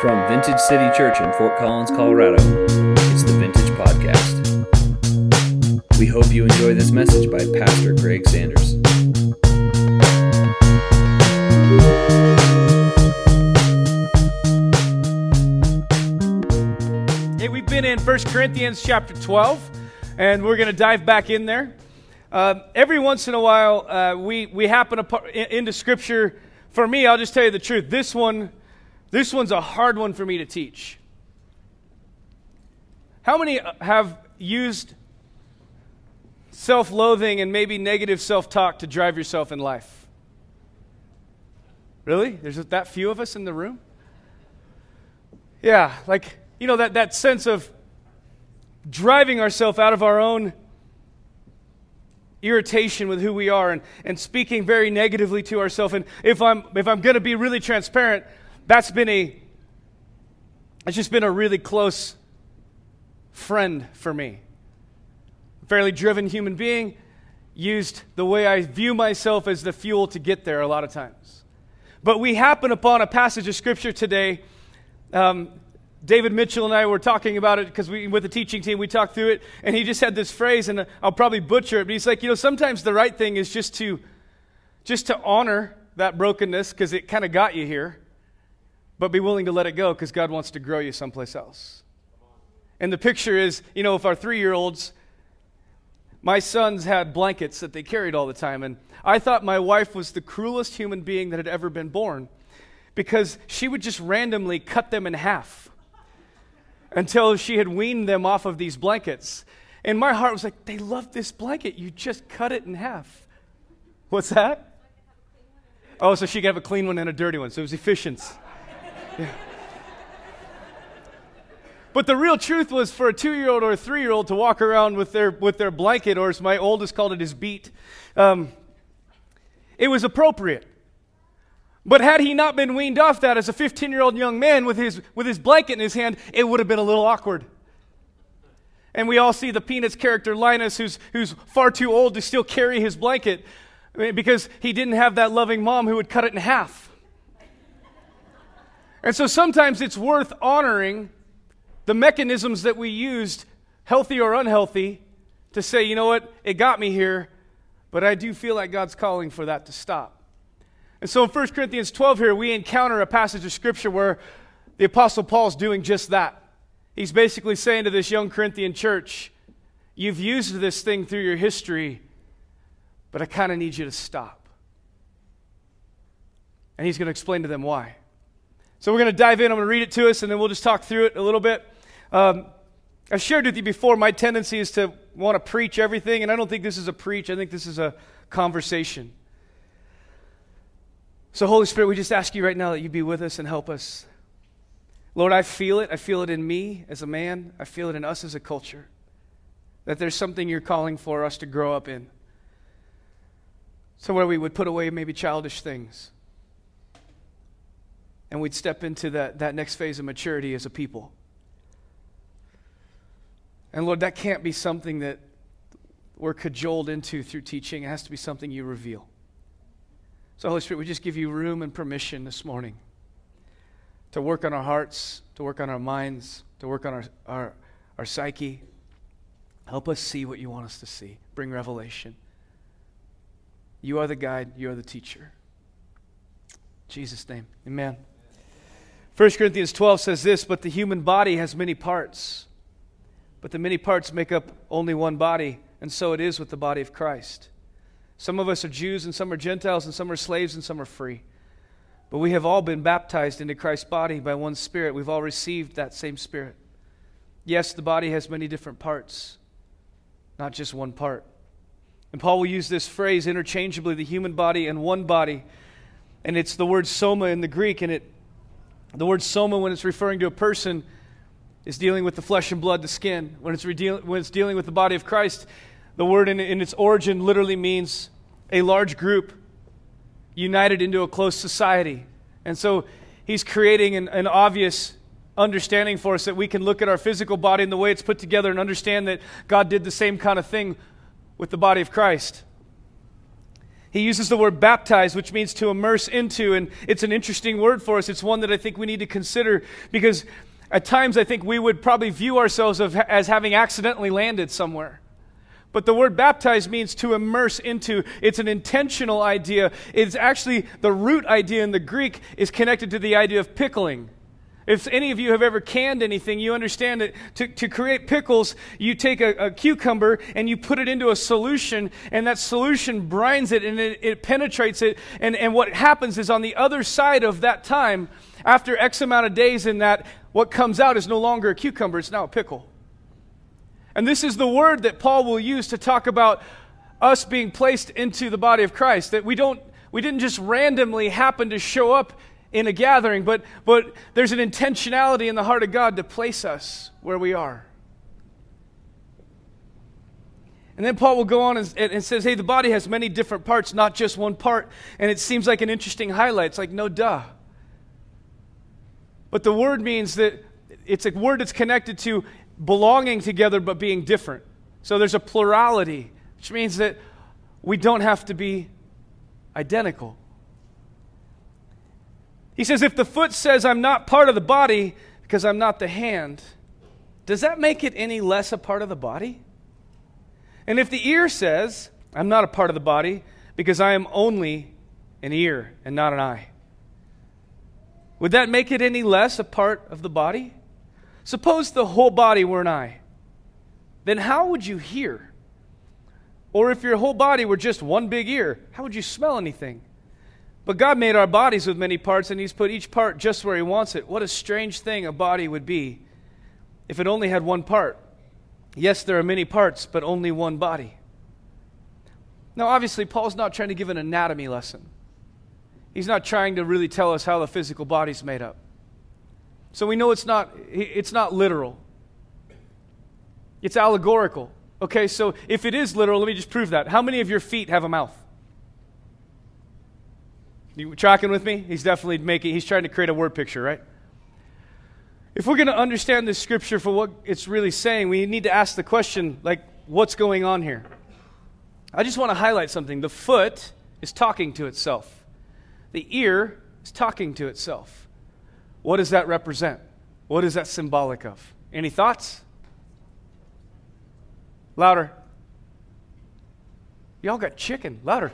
From Vintage City Church in Fort Collins, Colorado, it's the Vintage Podcast. We hope you enjoy this message by Pastor Greg Sanders. Hey, we've been in 1 Corinthians chapter 12, and we're going to dive back in there. Uh, every once in a while, uh, we, we happen in, into Scripture. For me, I'll just tell you the truth. This one, this one's a hard one for me to teach. How many have used self loathing and maybe negative self talk to drive yourself in life? Really? There's that few of us in the room? Yeah, like, you know, that, that sense of driving ourselves out of our own irritation with who we are and, and speaking very negatively to ourselves. And if I'm, if I'm going to be really transparent, that's been a, it's just been a really close friend for me. Fairly driven human being, used the way I view myself as the fuel to get there a lot of times. But we happen upon a passage of scripture today. Um, David Mitchell and I were talking about it because we, with the teaching team, we talked through it, and he just had this phrase, and I'll probably butcher it, but he's like, you know, sometimes the right thing is just to, just to honor that brokenness because it kind of got you here, but be willing to let it go because God wants to grow you someplace else. And the picture is, you know, if our three-year-olds, my sons had blankets that they carried all the time, and I thought my wife was the cruelest human being that had ever been born because she would just randomly cut them in half until she had weaned them off of these blankets. And my heart was like, they love this blanket. You just cut it in half. What's that? Oh, so she could have a clean one and a dirty one. So it was efficient. Yeah. But the real truth was for a two year old or a three year old to walk around with their, with their blanket, or as my oldest called it, his beat, um, it was appropriate. But had he not been weaned off that as a 15 year old young man with his, with his blanket in his hand, it would have been a little awkward. And we all see the Peanuts character Linus, who's, who's far too old to still carry his blanket because he didn't have that loving mom who would cut it in half. And so sometimes it's worth honoring the mechanisms that we used, healthy or unhealthy, to say, you know what, it got me here, but I do feel like God's calling for that to stop. And so in 1 Corinthians 12 here, we encounter a passage of Scripture where the Apostle Paul's doing just that. He's basically saying to this young Corinthian church, You've used this thing through your history, but I kind of need you to stop. And he's going to explain to them why. So we're going to dive in. I'm going to read it to us, and then we'll just talk through it a little bit. Um, I've shared with you before, my tendency is to want to preach everything, and I don't think this is a preach, I think this is a conversation. So, Holy Spirit, we just ask you right now that you be with us and help us. Lord, I feel it. I feel it in me as a man, I feel it in us as a culture. That there's something you're calling for us to grow up in. So, where we would put away maybe childish things and we'd step into that, that next phase of maturity as a people. And Lord, that can't be something that we're cajoled into through teaching. It has to be something you reveal. So, Holy Spirit, we just give you room and permission this morning to work on our hearts, to work on our minds, to work on our, our, our psyche. Help us see what you want us to see. Bring revelation. You are the guide, you are the teacher. In Jesus' name, amen. 1 Corinthians 12 says this But the human body has many parts, but the many parts make up only one body, and so it is with the body of Christ. Some of us are Jews, and some are Gentiles, and some are slaves, and some are free. But we have all been baptized into Christ's body by one Spirit. We've all received that same Spirit. Yes, the body has many different parts, not just one part. And Paul will use this phrase interchangeably the human body and one body. And it's the word soma in the Greek. And it, the word soma, when it's referring to a person, is dealing with the flesh and blood, the skin. When it's, re- when it's dealing with the body of Christ, the word in, in its origin literally means a large group united into a close society. And so he's creating an, an, obvious understanding for us that we can look at our physical body and the way it's put together and understand that God did the same kind of thing with the body of Christ. He uses the word baptize, which means to immerse into, and it's an interesting word for us. It's one that I think we need to consider because at times I think we would probably view ourselves as having accidentally landed somewhere. But the word baptize means to immerse into. It's an intentional idea. It's actually the root idea in the Greek is connected to the idea of pickling. If any of you have ever canned anything, you understand that to, to create pickles, you take a, a, cucumber and you put it into a solution, and that solution brines it and it, it penetrates it. And, and what happens is on the other side of that time, after X amount of days in that, what comes out is no longer a cucumber, it's now a pickle. And this is the word that Paul will use to talk about us being placed into the body of Christ. That we don't we didn't just randomly happen to show up in a gathering, but, but there's an intentionality in the heart of God to place us where we are. And then Paul will go on and, and, says, hey, the body has many different parts, not just one part. And it seems like an interesting highlight. It's like, no, duh. But the word means that it's a word that's connected to belonging together but being different. So there's a plurality, which means that we don't have to be identical. He says, if the foot says, I'm not part of the body because I'm not the hand, does that make it any less a part of the body? And if the ear says, I'm not a part of the body because I am only an ear and not an eye, would that make it any less a part of the body? Suppose the whole body were an eye. Then how would you hear? Or if your whole body were just one big ear, how would you smell anything? But God made our bodies with many parts, and He's put each part just where He wants it. What a strange thing a body would be if it only had one part. Yes, there are many parts, but only one body. Now, obviously, Paul's not trying to give an anatomy lesson. He's not trying to really tell us how the physical body's made up. So we know it's not, it's not literal, it's allegorical. Okay, so if it is literal, let me just prove that. How many of your feet have a mouth? You tracking with me? He's definitely making, he's trying to create a word picture, right? If we're going to understand this scripture for what it's really saying, we need to ask the question, like, what's going on here? I just want to highlight something. The foot is talking to itself, the ear is talking to itself. What does that represent? What is that symbolic of? Any thoughts? Louder. Y'all got chicken. Louder.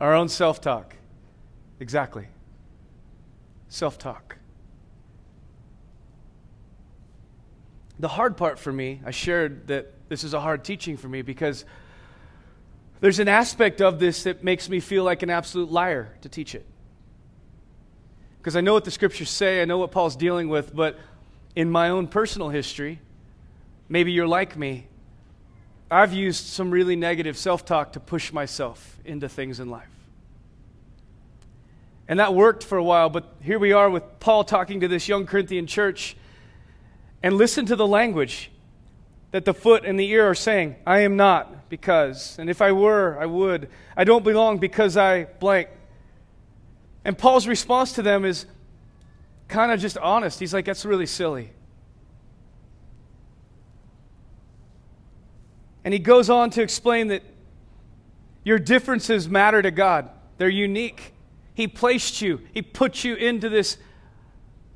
Our own self talk. Exactly. Self talk. The hard part for me, I shared that this is a hard teaching for me because there's an aspect of this that makes me feel like an absolute liar to teach it. Because I know what the scriptures say, I know what Paul's dealing with, but in my own personal history, maybe you're like me, I've used some really negative self talk to push myself into things in life. And that worked for a while, but here we are with Paul talking to this young Corinthian church. And listen to the language that the foot and the ear are saying I am not because, and if I were, I would. I don't belong because I blank. And Paul's response to them is kind of just honest. He's like, that's really silly. And he goes on to explain that your differences matter to God, they're unique. He placed you, He put you into this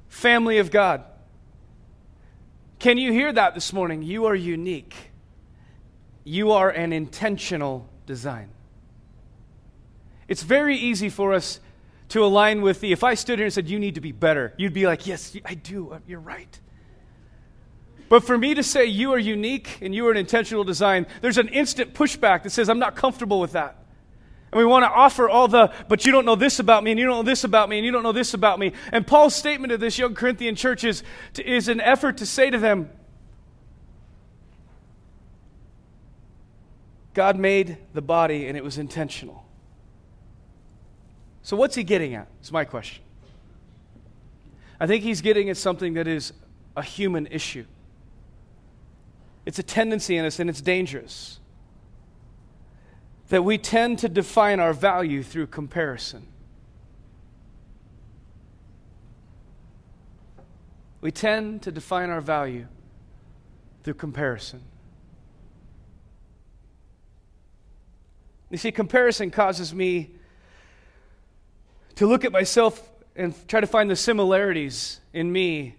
family of God. Can you hear that this morning? You are unique. You are an intentional design. It's very easy for us to align with the, if I stood here and said, you need to be better, you'd be like, yes, I do. Uh, you're right. But for me to say you are unique and you are an intentional design, there's an instant pushback that says, I'm not comfortable with that. And we want to offer all the, but you don't know this about me, and you don't know this about me, and you don't know this about me. And Paul's statement to this young Corinthian church is, is an effort to say to them, God made the body and it was intentional. So, what's he getting at? Is my question. I think he's getting at something that is a human issue. It's a tendency in us, and it's dangerous. That we tend to define our value through comparison. We tend to define our value through comparison. You see, comparison causes me to look at myself and try to find the similarities in me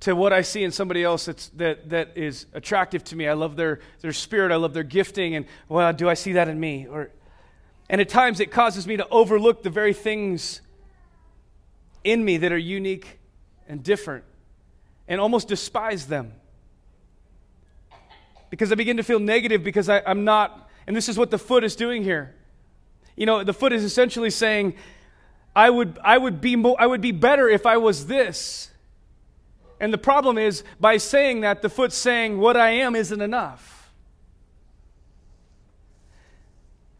to what I see in somebody else that's, that, that is attractive to me. I love their, their spirit, I love their gifting, and well, do I see that in me? Or, and at times it causes me to overlook the very things in me that are unique and different and almost despise them. Because I begin to feel negative because I, I'm not, and this is what the foot is doing here. You know, the foot is essentially saying, I would, I would, be, mo- I would be better if I was this. And the problem is, by saying that, the foot's saying, What I am isn't enough.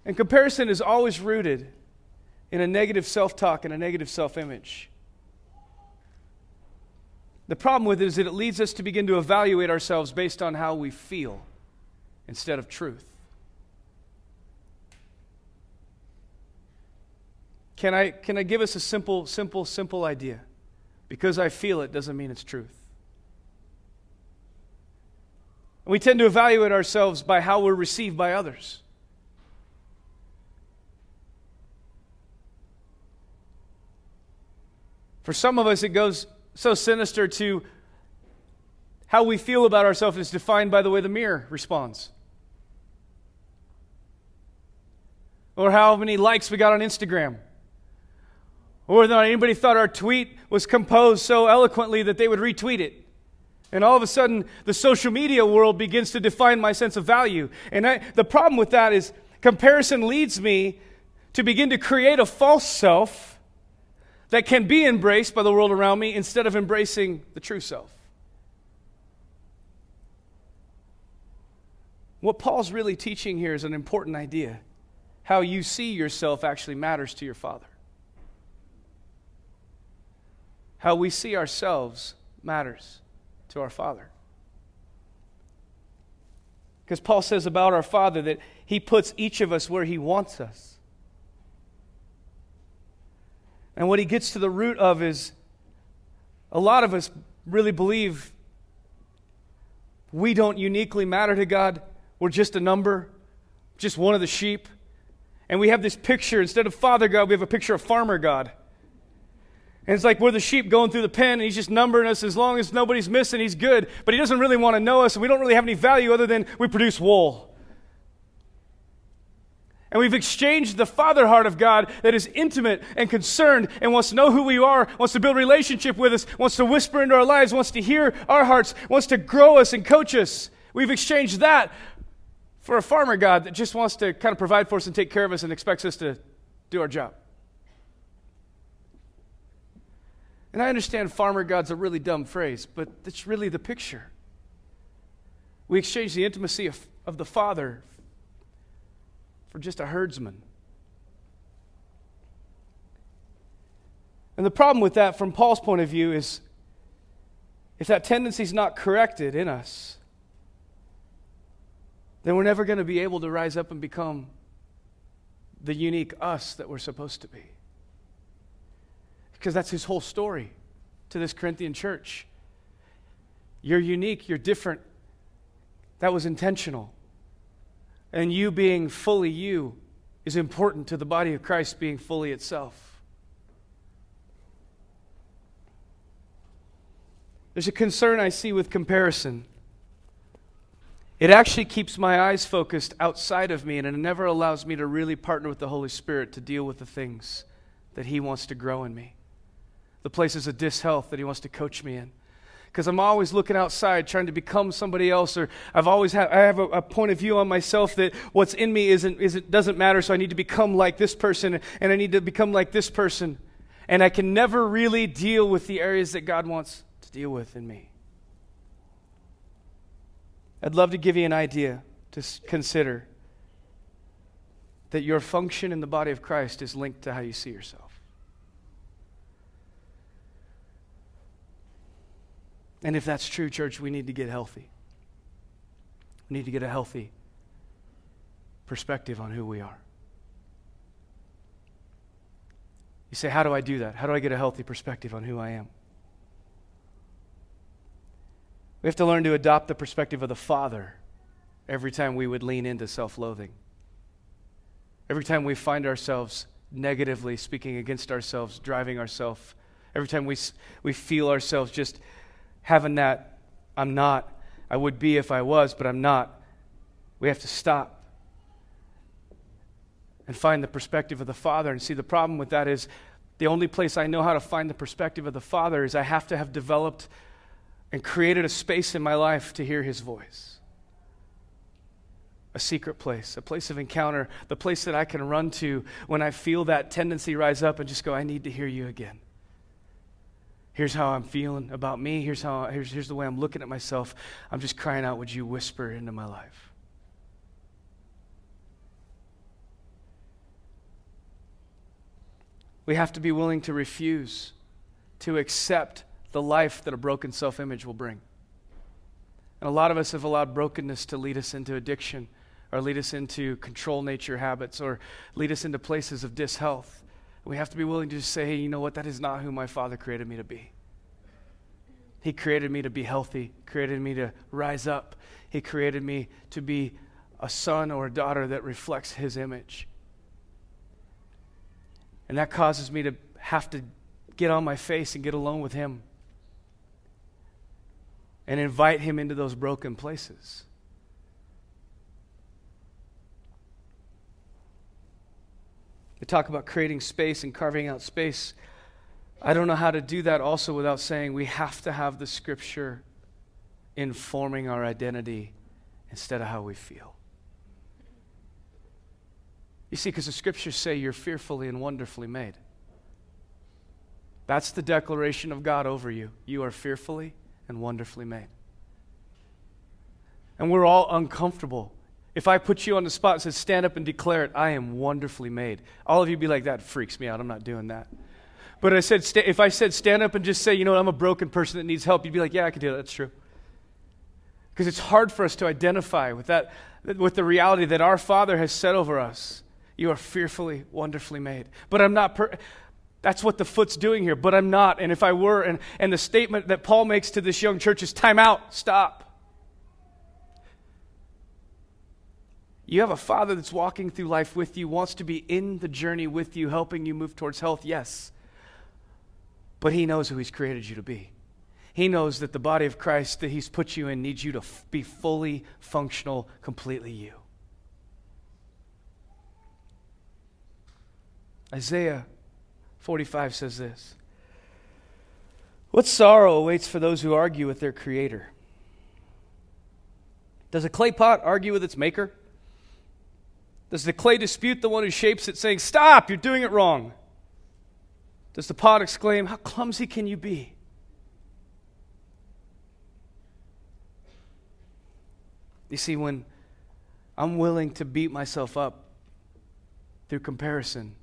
And comparison is always rooted in a negative self talk and a negative self image. The problem with it is that it leads us to begin to evaluate ourselves based on how we feel instead of truth. Can I, can I give us a simple, simple, simple idea? Because I feel it doesn't mean it's truth. We tend to evaluate ourselves by how we're received by others. For some of us, it goes so sinister to how we feel about ourselves is defined by the way the mirror responds. Or how many likes we got on Instagram. Or whether anybody thought our tweet was composed so eloquently that they would retweet it. And all of a sudden, the social media world begins to define my sense of value. And I, the problem with that is comparison leads me to begin to create a false self that can be embraced by the world around me instead of embracing the true self. What Paul's really teaching here is an important idea. How you see yourself actually matters to your Father. How we see ourselves matters to our Father. Because Paul says about our Father that he puts each of us where he wants us. And what he gets to the root of is a lot of us really believe we don't uniquely matter to God. We're just a number, just one of the sheep. And we have this picture, instead of Father God, we have a picture of Farmer God. And it's like we're the sheep going through the pen, and he's just numbering us as long as nobody's missing, he's good. But he doesn't really want to know us, and we don't really have any value other than we produce wool. And we've exchanged the father heart of God that is intimate and concerned and wants to know who we are, wants to build relationship with us, wants to whisper into our lives, wants to hear our hearts, wants to grow us and coach us. We've exchanged that for a farmer God that just wants to kind of provide for us and take care of us and expects us to do our job. And I understand farmer God's a really dumb phrase, but it's really the picture. We exchange the intimacy of, of the Father for just a herdsman. And the problem with that, from Paul's point of view, is if that tendency is not corrected in us, then we're never going to be able to rise up and become the unique us that we're supposed to be. Because that's his whole story to this Corinthian church. You're unique, you're different. That was intentional. And you being fully you is important to the body of Christ being fully itself. There's a concern I see with comparison. It actually keeps my eyes focused outside of me, and it never allows me to really partner with the Holy Spirit to deal with the things that He wants to grow in me, the places of dishealth that He wants to coach me in because I'm always looking outside trying to become somebody else or I've always had I have a, a, point of view on myself that what's in me isn't, isn't doesn't matter so I need to become like this person and I need to become like this person and I can never really deal with the areas that God wants to deal with in me. I'd love to give you an idea to consider that your function in the body of Christ is linked to how you see yourself. And if that's true, church, we need to get healthy. We need to get a healthy perspective on who we are. You say, How do I do that? How do I get a healthy perspective on who I am? We have to learn to adopt the perspective of the Father every time we would lean into self loathing. Every time we find ourselves negatively speaking against ourselves, driving ourselves, every time we, we feel ourselves just having that, I'm not, I would be if I was, but I'm not, we have to stop and find the perspective of the Father. And see, the problem with that is the only place I know how to find the perspective of the Father is I have to have developed and created a space in my life to hear His voice a secret place, a place of encounter, the place that I can run to when I feel that tendency rise up and just go, I need to hear you again. Here's how I'm feeling about me. Here's, how, here's, here's the way I'm looking at myself. I'm just crying out, would you whisper into my life? We have to be willing to refuse to accept the life that a broken self image will bring. And a lot of us have allowed brokenness to lead us into addiction or lead us into control nature habits or lead us into places of dishealth. We have to be willing to say, you know what? That is not who my Father created me to be. He created me to be healthy, created me to rise up. He created me to be a son or a daughter that reflects His image. And that causes me to have to get on my face and get alone with Him and invite Him into those broken places. They talk about creating space and carving out space. I don't know how to do that also without saying we have to have the scripture informing our identity instead of how we feel. You see, because the scriptures say you're fearfully and wonderfully made. That's the declaration of God over you. You are fearfully and wonderfully made. And we're all uncomfortable if I put you on the spot and said, stand up and declare it, I am wonderfully made. All of you be like, that freaks me out. I'm not doing that. But I said, if I said, stand up and just say, you know what, I'm a broken person that needs help, you'd be like, yeah, I can do that. That's true. Because it's hard for us to identify with that, with the reality that our Father has said over us, you are fearfully, wonderfully made. But I'm not. Per- that's what the foot's doing here, but I'm not. And if I were, and, and the statement that Paul makes to this young church is time out, stop. You have a father that's walking through life with you, wants to be in the journey with you, helping you move towards health, yes. But he knows who he's created you to be. He knows that the body of Christ that he's put you in needs you to f- be fully functional, completely you. Isaiah 45 says this What sorrow awaits for those who argue with their Creator? Does a clay pot argue with its maker? Does the clay dispute the one who shapes it, saying, Stop, you're doing it wrong? Does the pot exclaim, How clumsy can you be? You see, when I'm willing to beat myself up through comparison,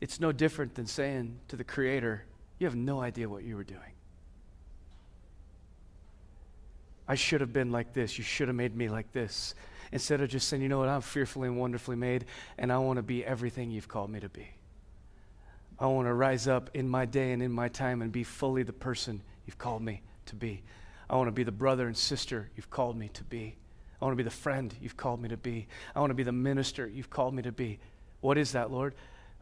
it's no different than saying to the Creator, You have no idea what you were doing. I should have been like this. You should have made me like this instead of just saying, you know what, I'm fearfully and wonderfully made, and I want to be everything you've called me to be. I want to rise up in my day and in my time and be fully the person you've called me to be. I want to be the brother and sister you've called me to be. I want to be the friend you've called me to be. I want to be the minister you've called me to be. What is that, Lord?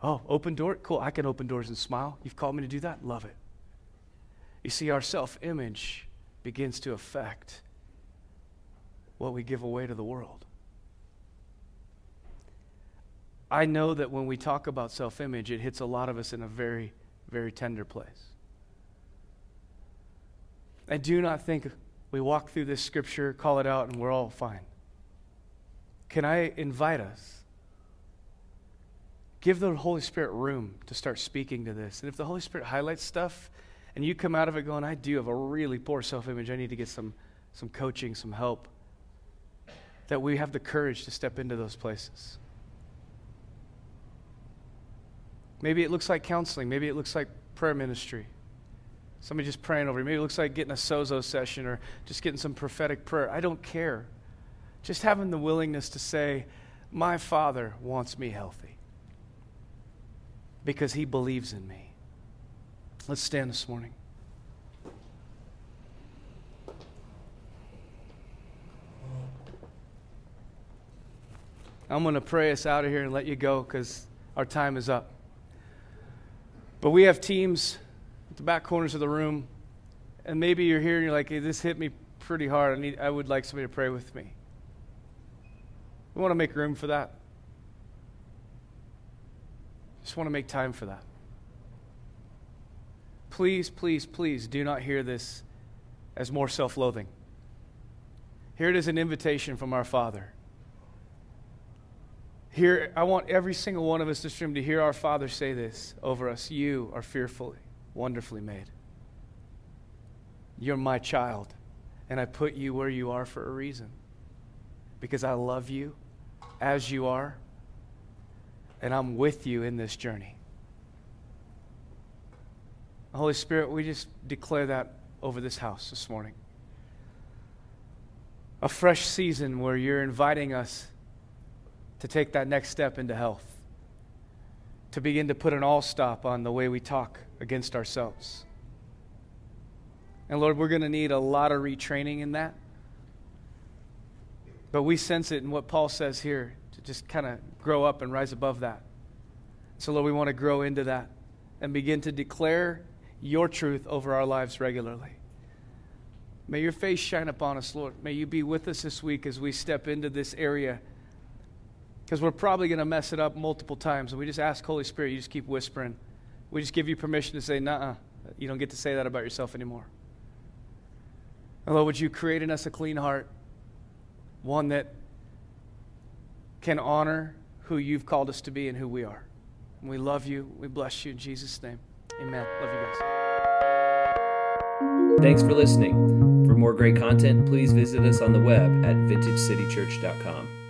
Oh, open door? Cool. I can open doors and smile. You've called me to do that? Love it. You see, our self image begins to affect what we give away to the world. I know that when we talk about self image, it hits a lot of us in a very, very tender place. I do not think we walk through this scripture, call it out, and we're all fine. Can I invite us? Give the Holy Spirit room to start speaking to this. And if the Holy Spirit highlights stuff and you come out of it going, I do have a really poor self image, I need to get some, some coaching, some help that we have the courage to step into those places. Maybe it looks like counseling. Maybe it looks like prayer ministry. Somebody just praying over you. Maybe it looks like getting a sozo session or just getting some prophetic prayer. I don't care. Just having the willingness to say, My Father wants me healthy because He believes in me. Let's stand this morning. I'm going to pray us out of here and let you go because our time is up. But we have teams at the back corners of the room, and maybe you're here and you're like, hey, this hit me pretty hard. I, need, I would like somebody to pray with me. We want to make room for that. Just want to make time for that. Please, please, please do not hear this as more self loathing. Here it is an invitation from our Father. Here, I want every single one of us in this room to hear our Father say this over us You are fearfully, wonderfully made. You're my child, and I put you where you are for a reason. Because I love you as you are, and I'm with you in this journey. Holy Spirit, we just declare that over this house this morning. A fresh season where you're inviting us to take that next step into health, to begin to put an all stop on the way we talk against ourselves. And Lord, we're going to need a lot of retraining in that. But we sense it in what Paul says here to just kind of grow up and rise above that. So, Lord, we want to grow into that and begin to declare your truth over our lives regularly. May your face shine upon us, Lord. May you be with us this week as we step into this area. Because we're probably going to mess it up multiple times. And we just ask Holy Spirit, you just keep whispering. We just give you permission to say, nah, you don't get to say that about yourself anymore. And Lord, would you create in us a clean heart, one that can honor who you've called us to be and who we are. And we love you. We bless you in Jesus' name. Amen. Love you guys. Thanks for listening. For more great content, please visit us on the web at vintagecitychurch.com.